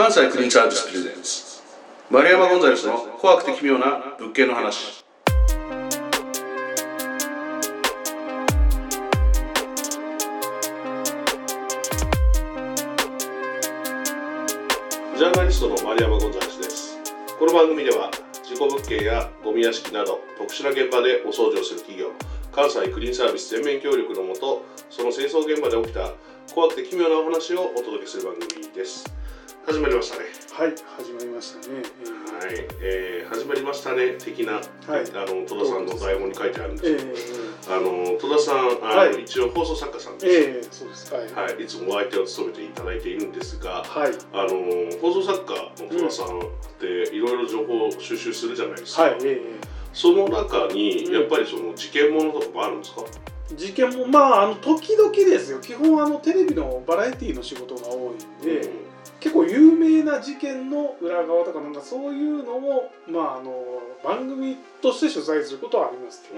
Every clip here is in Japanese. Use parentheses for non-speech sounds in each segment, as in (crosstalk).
関西クリーンサービスプレゼンツ丸山ゴンザレスの怖くて奇妙な物件の話。ジャーナリストの丸山ゴンザレスです。この番組では事故物件やゴミ屋敷など特殊な現場でお掃除をする企業関西クリーンサービス全面協力のもとその清掃現場で起きた怖くて奇妙なお話をお届けする番組です。始まりましたねはい、始まりましたね。はい、えー、始まりましたね的な、はいあの戸田さんの台本に書いてあるんですえけえど、あの戸田さんあの、はい一応放送作家さんえです、ええそうです。はい。はい、いつもお相手を務めていただいているんですが、はい。あの放送作家の戸田さんっていろいろ情報を収集するじゃないですか、はい。えその中にうんやっぱりその事件ものとかもあるんですか、え事件もまああの時々ですよ。基本あのテレビのバラエティの仕事が多いんで、結構有名な事件の裏側とかなんかそういうのをまああの番組として取材することはありますけど。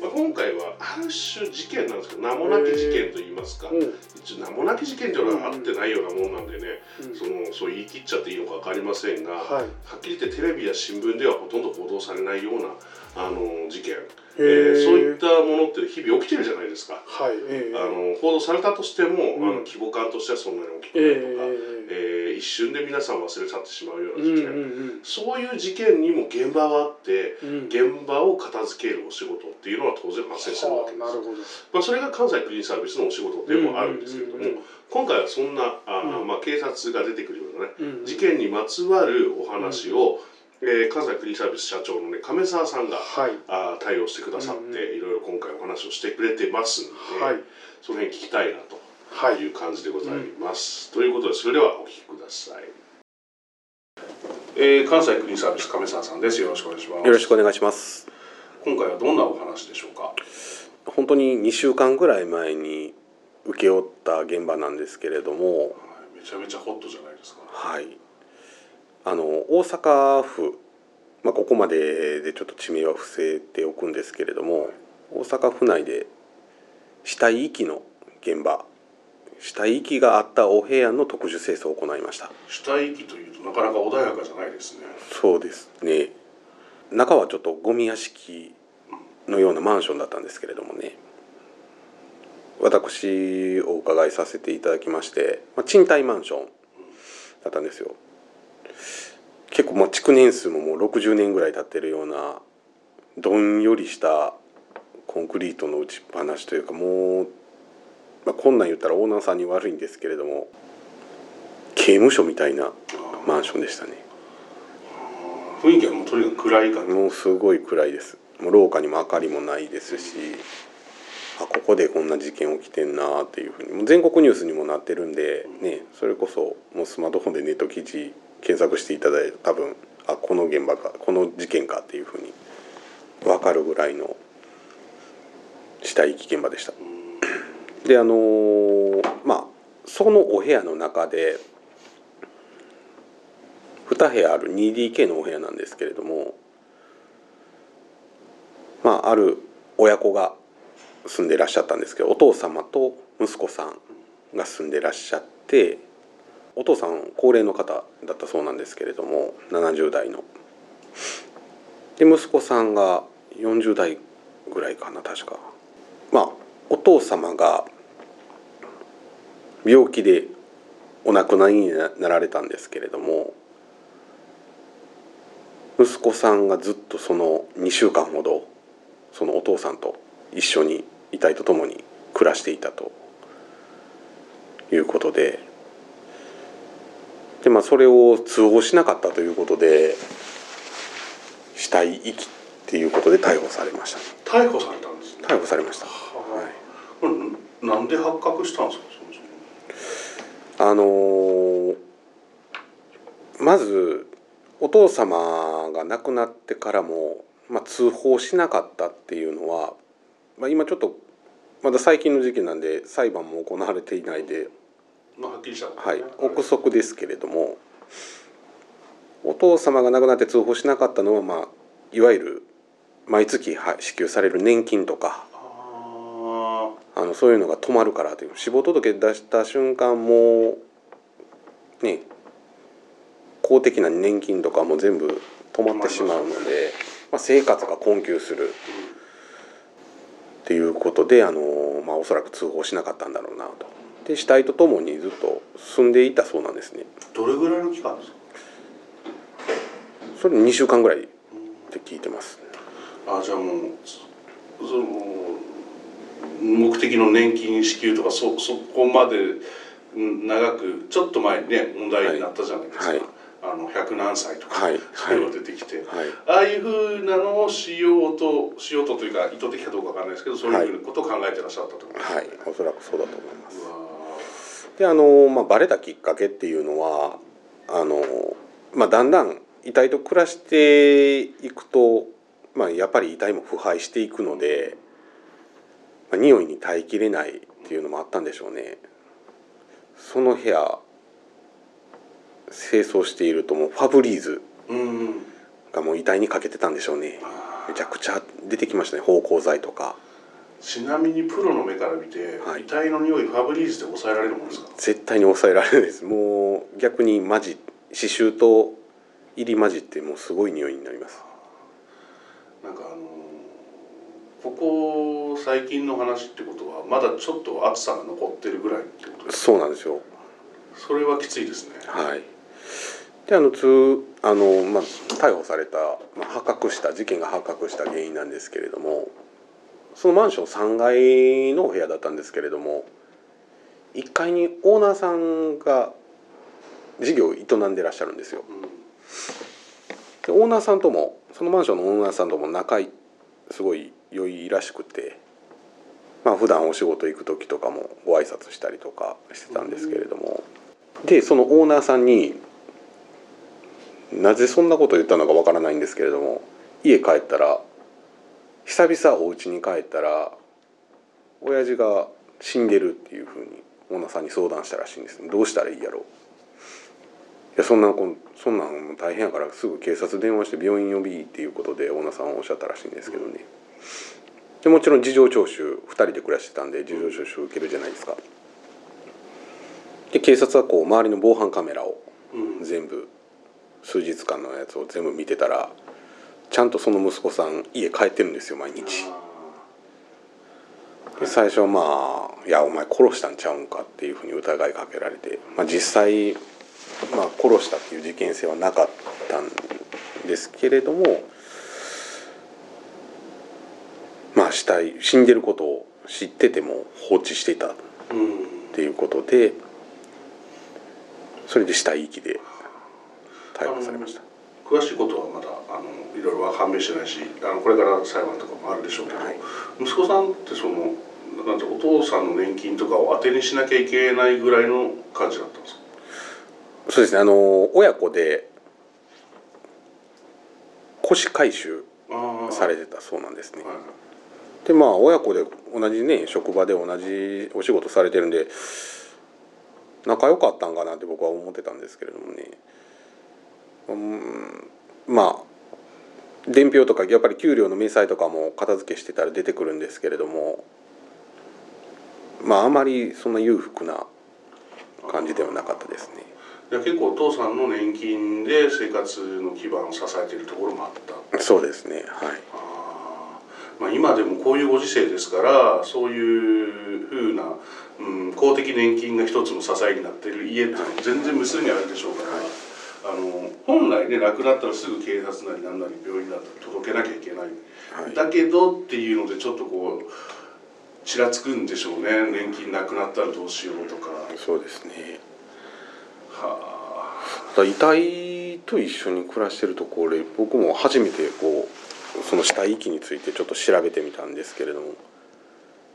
まあ、うん。今回はある種事件なんですけど名もなき事件といいますか、うん。一応名もなき事件というのはあってないようなもんなんでね、うん。そのそう言い切っちゃっていいのか分かりませんが、ははい。っきり言ってテレビや新聞ではほとんど報道されないようなあの事件、へえーえそういったものって日々起きてるじゃないですか。はい。ええあの報道されたとしても、うんあの規模感としてはそんなに大きくえないとか、ええー一瞬で皆さん忘れ去ってしまうようなうん事件、うんそういう事件にも現場はあってうん。うん。現場を片付けるお仕事っていうのは当然発生するわけです。まあ、それが関西クリーンサービスのお仕事でもあるんですけれども、うんうん今回はそんなあー、うんまあ、警察が出てくるようなねうんうん事件にまつわるお話を、えー関西クリーンサービス社長のね亀澤さんがはい。あー対応してくださって、うんうんいろいろ今回お話をしてくれてますんで、はい。その辺聞きたいなとはい。いう感じでございます。ということでそれではお聞きください。えー関西クリーンサービス亀澤さんです。よろしくお願いします。よろしくお願いします今回はどんなお話でしょうか？本当に2週間ぐらい前に請け負った現場なんですけれどもはいめちゃめちゃホットじゃないですか。はいあの大阪府、まあ、ここまででちょっと地名は伏せておくんですけれども大阪府内で死体遺棄の現場死体遺棄があったお部屋の特殊清掃を行いました。死体遺棄というとなかなか穏やかじゃないですね。そうですね。中はちょっとゴミ屋敷のようなマンションだったんですけれどもね。私お伺いさせていただきまして、まあ、賃貸マンションだったんですよ結構まあ築年数ももう60年ぐらい経ってるようなどんよりしたコンクリートの打ちっぱなしというかもう、まあ、こんなん言ったらオーナーさんに悪いんですけれども刑務所みたいなマンションでしたね雰囲気はもうとにかく暗い感じ？もうすごい暗いですもう廊下にも明かりもないですしあここでこんな事件起きてんなっていうふうにもう全国ニュースにもなってるんで、ね、それこそもうスマートフォンでネット記事検索していただいて多分あこの現場かこの事件かっていうふうに分かるぐらいの死体遺棄現場でした。であのーまあそのお部屋の中で2部屋ある 2DK のお部屋なんですけれどもまあある親子が住んでらっしゃったんですけどお父様と息子さんが住んでらっしゃってお父さん高齢の方だったそうなんですけれども70代の。で息子さんが40代ぐらいかな確か。まあお父様が病気でお亡くなりになられたんですけれども息子さんがずっとその2週間ほどそのお父さんと一緒に遺体と共に暮らしていたということでで、まあ、それを通報しなかったということで死体遺棄っていうことで逮捕されました。ね逮捕されたんですね。逮捕されました、はい。なんで発覚したんですか？そもそも。あのーまずお父様が亡くなってからも、まあ、通報しなかったっていうのは、まあ、今ちょっとまだ最近の時期なんで裁判も行われていないで、まあはっきりしたことはい。ね、憶測ですけれどもお父様が亡くなって通報しなかったのは、まあ、いわゆる毎月は支給される年金とかああのそういうのが止まるからという死亡届出した瞬間もうね公的な年金とかも全部止まってしまうので、まあ、生活が困窮する。っていうことであの、まあ、おそらく通報しなかったんだろうなとで死体とともにずっと住んでいたそうなんですね。どれぐらいの期間ですか？それ2週間ぐらいって聞いてます。あじゃあもうそその目的の年金支給とかそそこまでうん長くちょっと前にね問題になったじゃないですか、はいあの100何歳とか、はいそういうのが出てきて、はい。ああいうふうなのをしようとしようとというか意図的かどうかわかんないですけどそういうふうなことを考えてらっしゃったと思います、はい。おそらくそうだと思います。であの、まあ、バレたきっかけっていうのはあの、まあ、だんだん遺体と暮らしていくと、まあ、やっぱり遺体も腐敗していくので、まあ、匂いに耐えきれないっていうのもあったんでしょうね。その部屋清掃しているともうファブリーズがもう遺体にかけてたんでしょうね。めちゃくちゃ出てきましたね芳香剤とか。ちなみにプロの目から見て、はい。遺体の匂いファブリーズで抑えられるものですか？絶対に抑えられないです。もう逆に混じ刺繍と入り混じってもうすごい匂いになります。なんかあのーここ最近の話ってことはまだちょっと暑さが残ってるぐらいってことですか？そうなんですよ。それはきついですね。はいであの通あの、まあ、逮捕された、まあ、発覚した事件が発覚した原因なんですけれどもそのマンション3階のお部屋だったんですけれども1階にオーナーさんが事業を営んでらっしゃるんですよ。でオーナーさんともそのマンションのオーナーさんとも仲いすごい良いらしくてまあ普段お仕事行く時とかもご挨拶したりとかしてたんですけれども。でそのオーナーさんになぜそんなこと言ったのかわからないんですけれども家帰ったら久々お家に帰ったら親父が死んでるっていうふうにオーナーさんに相談したらしいんです。ねどうしたらいいやろう。いやそんなこそんなん大変やからすぐ警察電話して病院呼びっていうことでオーナーさんはおっしゃったらしいんですけどね。でもちろん事情聴取2人で暮らしてたんで事情聴取受けるじゃないですか。で警察はこう周りの防犯カメラをうん。全部数日間のやつを全部見てたらちゃんとその息子さん家帰ってるんですよ毎日。で最初はまあ「いやお前殺したんちゃうんか」っていうふうに疑いかけられて、まあ、実際、まあ、殺したっていう事件性はなかったんですけれどもまあ死体死んでることを知ってても放置していたっうんていうことでそれで死体遺棄で逮捕されました。詳しいことはまだあのいろいろは判明してないしあのこれから裁判とかもあるでしょうけど、はい。息子さんってそのなんてお父さんの年金とかを当てにしなきゃいけないぐらいの感じだったんですか？そうですね。あの親子で腰回収あされてたそうなんですね。はいでまあ親子で同じね職場で同じお仕事されてるんで仲良かったんかなって僕は思ってたんですけれどもね。うんまあ伝票とかやっぱり給料の明細とかも片付けしてたら出てくるんですけれどもまああまりそんな裕福な感じではなかったですね。いや結構お父さんの年金で生活の基盤を支えているところもあった。そうですねはい。あー。まあ、今でもこういうご時世ですからそういうふうな、うん、公的年金が一つの支えになっている家っていうのは全然無数にあるでしょうから、あの本来ね亡くなったらすぐ警察なり何なり病院だったら届けなきゃいけない、はいだけどっていうのでちょっとこうちらつくんでしょうね年金なくなったらどうしようとか。そうですねはだから遺体と一緒に暮らしてるところで僕も初めてこうその死体遺棄についてちょっと調べてみたんですけれども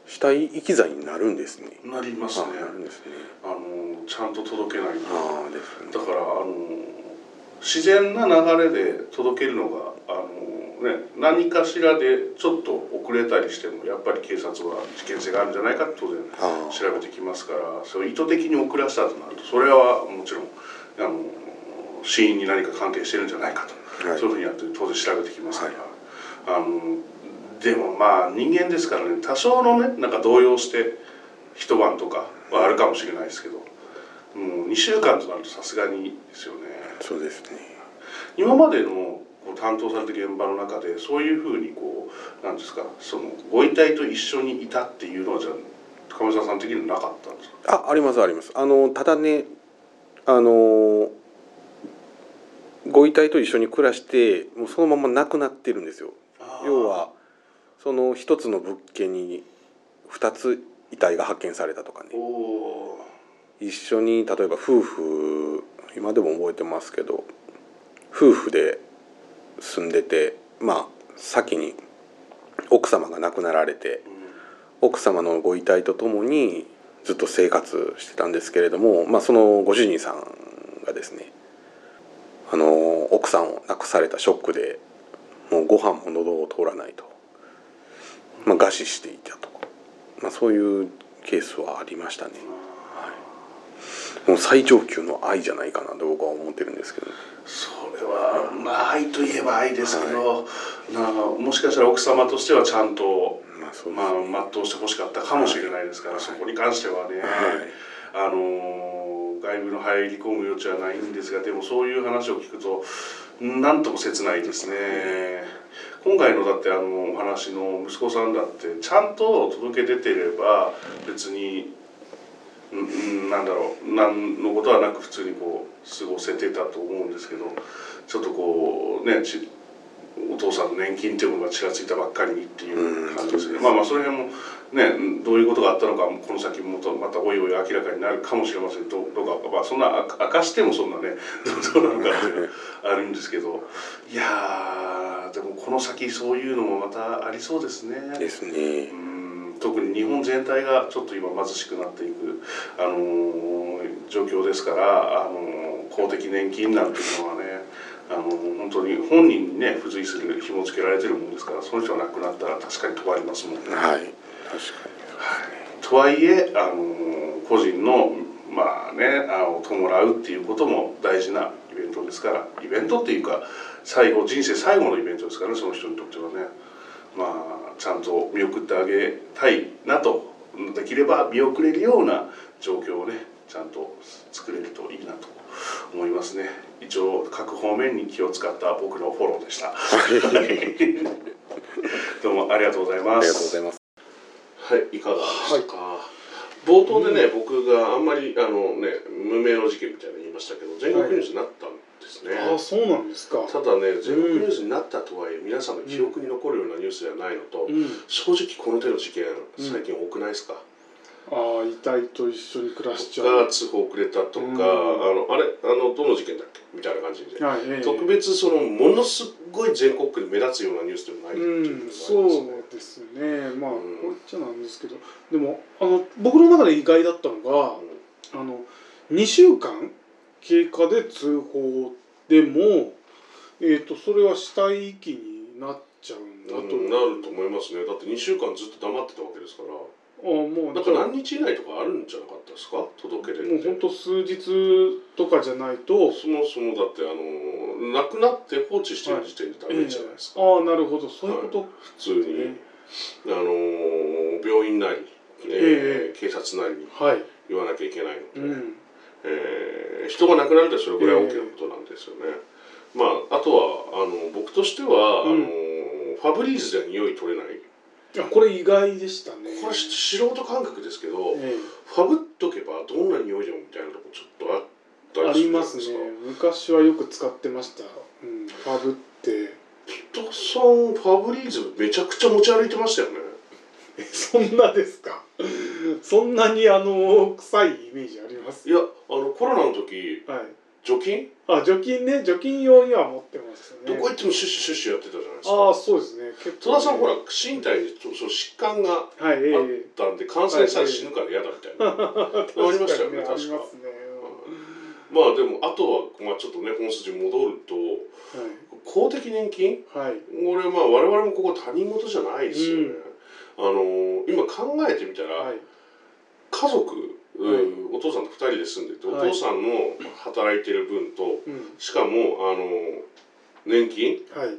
死体遺棄罪になるんですね。あなりますねあなるんですね。あのちゃんと届けないと。ああですね。だからあの自然な流れで届けるのがあの、ね、何かしらでちょっと遅れたりしてもやっぱり警察は事件性があるんじゃないかって当然調べてきますからそれ意図的に遅らせたとなるとそれはもちろんあの死因に何か関係してるんじゃないかと、はい。そういうふうにやって当然調べてきますから、あのでもまあ人間ですからね多少のねなんか動揺して一晩とかはあるかもしれないですけどもう2週間となるとさすがにですよね。そうですね。今までの担当された現場の中でそういうふうにこうなんですかそのご遺体と一緒にいたっていうのはじゃあ亀澤さん的にはなかったんですか？あありますあります。あのただねあのご遺体と一緒に暮らしてもうそのまま亡くなってるんですよ。要はその一つの物件に二つ遺体が発見されたとかね。一緒に例えば夫婦今でも覚えてますけど夫婦で住んでてまあ先に奥様が亡くなられて奥様のご遺体とともにずっと生活してたんですけれども、まあ、そのご主人さんがですねあの奥さんを亡くされたショックでもうご飯も喉を通らないと、まあ、餓死していたと、まあ、そういうケースはありましたね。はい、もう最上級の愛じゃないかなと僕は思ってるんですけど、それはまあ愛といえば愛ですけど、なもしかしたら奥様としてはちゃんとまあまあ、全うしてほしかったかもしれないですから、そこに関してはね、はい。あのー外部の入り込む余地はないんですがでもそういう話を聞くとなんとも切ないですね。今回のだってあのお話の息子さんだってちゃんと届け出てれば別にうんうんなんだろう。何のことはなく普通にこう過ごせてたと思うんですけどちょっとこうねちお父さんの年金っていうものがちらついたばっかりにっていう感じですね、うん。まあまあその辺もねどういうことがあったのかこの先もっとまたおいおい明らかになるかもしれません。どどうかまあそんなあ明かしてもそんなね (laughs) どうなのかっていうのはあるんですけど。(laughs) いやーでもこの先そういうのもまたありそうですね。ですね。うん特に日本全体がちょっと今貧しくなっていく、あのー状況ですから、あのー公的年金なんていうのはね、あのー本当に本人にね付随する紐付けられてるもんですからその人が亡くなったら確かに問われますもんね。はい確かに。とはいえ、あのー個人のまあねあの弔うっていうことも大事なイベントですからイベントっていうか最後人生最後のイベントですからねその人にとってはね。まあちゃんと見送ってあげたいなとできれば見送れるような状況をねちゃんと作れるといいなと思いますね。一応各方面に気を使った僕のフォローでした。(laughs) どうもありがとうございます。ありがとうございます。はい、いかがでしたか。冒頭でね、僕があんまりあのね無名の事件みたいなの言いましたけど、全国ニュースになったんですね。ああそうなんですか。ただね、全国ニュースになったとはいえ、皆さんの記憶に残るようなニュースではないのと、うん。正直この手の事件最近多くないですか？ああ遺体と一緒に暮らしちゃがう通報くれたとか、うん。あのあれ？あのどの事件だっけ？みたいな感じで。はいええ。特別そのものすごい全国区で目立つようなニュースでもないっていううんそうねですね。まあ、うんこう言っちゃなんですけど。でもあの僕の中で意外だったのがあの2週間経過で通報でも、えー、とそれは死体遺棄になっちゃうんだと、うんなると思いますね。だって2週間ずっと黙ってたわけですから。あもうなんか何日以内とかあるんじゃなかったですか？届け出もう本当数日とかじゃないと。そもそもだってあの亡くなって放置してる時点でダメじゃないですか、ああなるほど。そういうこと、普通に、あの病院なり、えー警察なりにはい、言わなきゃいけないので、うん、えー人が亡くなるってそれぐらい大きなことなんですよね、まああとはあの僕としては、うん。あのファブリーズでは匂い取れない。あこれ意外でしたね。これ素人感覚ですけど、えファブっとけばどんな匂いでもみたいなとこちょっとあったえありすりますねるじゃないですか。昔はよく使ってました、うん、ファブって。北さんファブリーズめちゃくちゃ持ち歩いてましたよね。えそんなですか？そんなにあの臭いイメージあります？いやあのコロナの時はい。除菌、あ除菌ね。除菌用には持ってますよね。どこ行ってもシュッシュシュッシュやってたじゃないですか。ああそうですね。結戸田さんほら身体にその疾患があっえたんで感染したら死ぬから嫌だみたいな、確 (laughs) ありましたよね確かりますね。まあでもあとは、まあ、ちょっとね本筋に戻ると公的年金？はい。はいこれまあ我々もここ他人事じゃないですよね、あの今考えてみたら、はい家族、うんはいお父さんと2人で住んでておはい。父さんの働いてる分とうん。しかもあの年金？はい。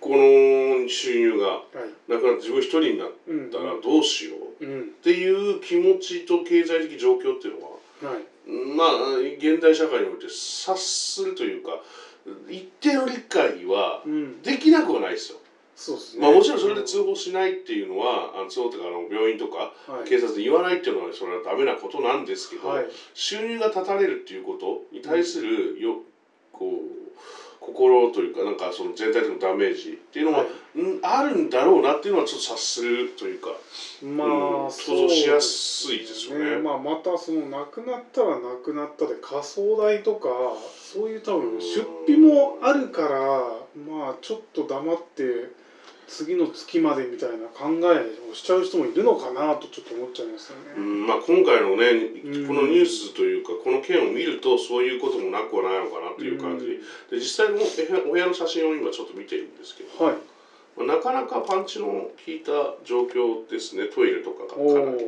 この収入がはい。なくなって自分一人になっうん。たらどうしよううん。っていう気持ちと経済的状況っていうのははい。まあ現代社会において察するというか一定の理解はうん。できなくはないですよ。そうですね。まあもちろんそれで通報しないっていうのは、あの通報とかあの病院とかはい。警察に言わないっていうのはそれはダメなことなんですけど、はい。収入が断たれるっていうことに対するよ、こう心というかなんかその全体的なダメージっていうのは、はんあるんだろうなっていうのはちょっと察するというか。まうんあ、想像しやすいですよね。まあ、またその亡くなったら亡くなったで火葬代とかそういう多分出費もあるからまあちょっと黙って次の月までみたいな考えをしちゃう人もいるのかなとちょっと思っちゃいますよね。うんまあ、今回のねうんこのニュースというかこの件を見るとそういうこともなくはないのかなという感じ。でで実際のお部屋の写真を今ちょっと見てるんですけど、はい、まあ、なかなかパンチの効いた状況ですね。トイレとかがかなり、おはい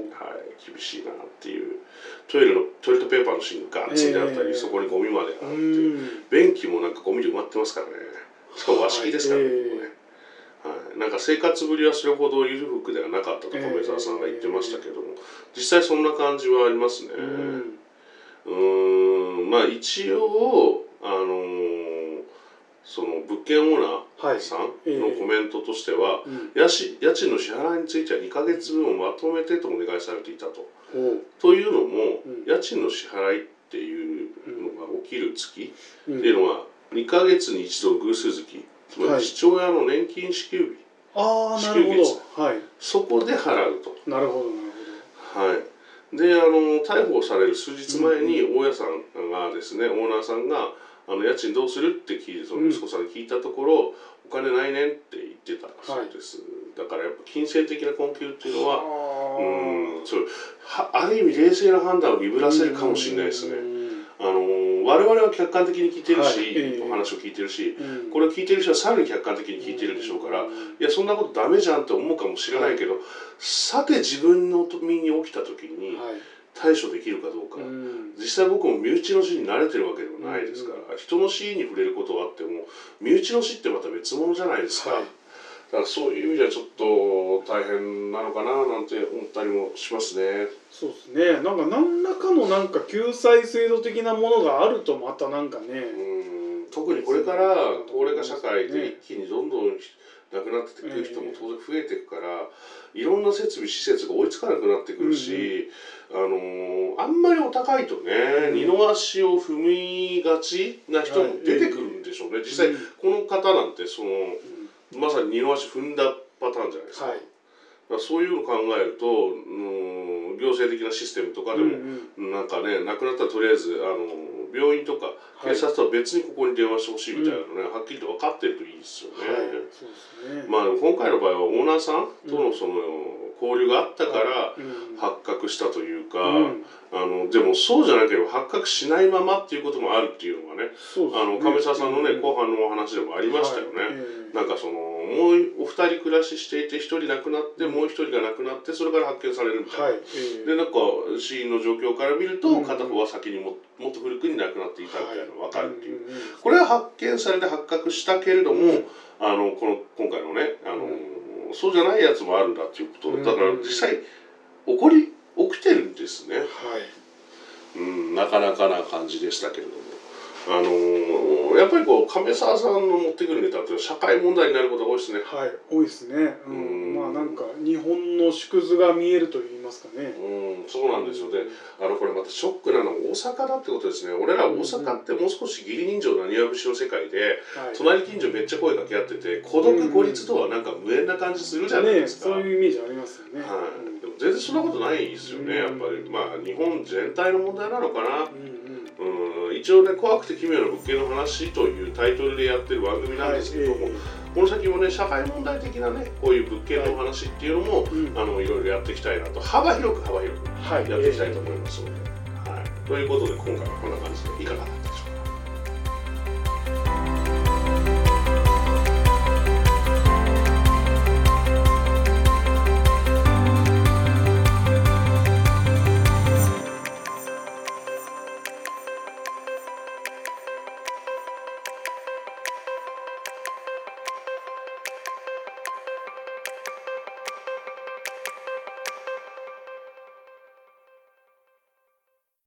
ー、厳しいなっていう。トイレのトイレットペーパーの芯がガッツリあったり、えー。そこにゴミまであっていう、ん。便器もなんかゴミで埋まってますからね。しかも和式ですからね、はいここね。はい、なんか生活ぶりはそれほど裕福ではなかったと米沢さんが言ってましたけども、実際そんな感じはありますね。うん。まあ一応あのーその物件オーナはいーさんのコメントとしては、うん。家賃家賃の支払いについては2ヶ月分をまとめてとお願いされていたと。というのも、うん。家賃の支払いっていうのが起きる月。うん。っていうのは2ヶ月に一度偶数月。つまはい。り父親の年金支給日、ああなるほど。はい。そこで払うと。なるほどなるはい、であの逮捕される数日前に大家さんがですね、オーナーさんがあの家賃どうするって聞いてその息子さんに聞いたところ、お金ないねんって言ってたそうです、だからやっぱ金銭的な困窮っていうのはほどうんそうはある意味冷静な判断を鈍らせるかもしれないですね。うんあの我々は客観的に聞いてるし、はい。ええ。お話を聞いてるしうん。これを聞いてる人はさらに客観的に聞いてるでしょうから、いやそんなことダメじゃんって思うかもしれないけど、さて自分の身に起きた時にはい。対処できるかどうか、うん。実際僕も身内の死に慣れてるわけでもないですから、人の死に触れることはあっても身内の死ってまた別物じゃないですか、はいだからそういう意味ではちょっと大変なのかななんて思ったりもしますね。そうですね。なんか何らかのなんか救済制度的なものがあるとまたなんかね。うん。特にこれから高齢化社会で一気にどんどん亡くなってくる人も当然増えていくからいろんな設備施設が追いつかなくなってくるし、あのーあんまりお高いとね二の足を踏みがちな人も出てくるんでしょうね、実際うん。この方なんてそのうんまさに二の足踏んだパターンじゃないですか,、はい。そういうのを考えると、うん、行政的なシステムとかでも、うんなんかね亡くなったらとりあえずあの病院とかはい。警察とは別にここに電話してほしいみたいなのね、はっきりと分かってるといいですよね。はいね。まあ今回の場合はオーナーさんとのその交流があったからうん。発覚したというか、うん。あのでもそうじゃなければ発覚しないままっていうこともあるっていうのがねね。あの亀澤さんのね、うん。後半のお話でもありましたよね。はい。ええ。なんかそのお二人暮らししていて一人亡くなって、うん。もう一人が亡くなってそれから発見されるみたいな。はい。ええ。でなんか死因の状況から見るとうん。片方は先にももっと古くに亡くなっていたみたいなのが分かるっていう、んんこれは発見されて発覚したけれども、うん。あのこの今回のねあの、そうじゃないやつもあるんだっていうこと。だからうん。実際起こり起きてるんですね、はい。うん、なかなかな感じでしたけれども。あのやっぱりこう亀澤さんの持ってくるネタって社会問題になることが多いですね。はい多いですね、うん。うん。まあなんか日本の縮図が見えると言いますかね。うん、そうなんですよ。であのこれまたショックなのは大阪だってことですね。俺ら大阪ってもう少し義理人情なにわ節の世界ではい。隣近所めっちゃ声掛け合ってて孤独孤立とはなんか無縁な感じするじゃないねですか、そういうイメージありますよね、はい、でも全然そんなことないですよね。やっぱりまあ日本全体の問題なのかな。うん一応ね「怖くて奇妙な物件の話」というタイトルでやってる番組なんですけども、はいこの先もね社会問題的なねこういう物件のお話っていうのも、うん。あのいろいろやっていきたいなと。幅広く幅広くはい。やっていきたいと思いますので、はい、ということで今回はこんな感じでいかがだった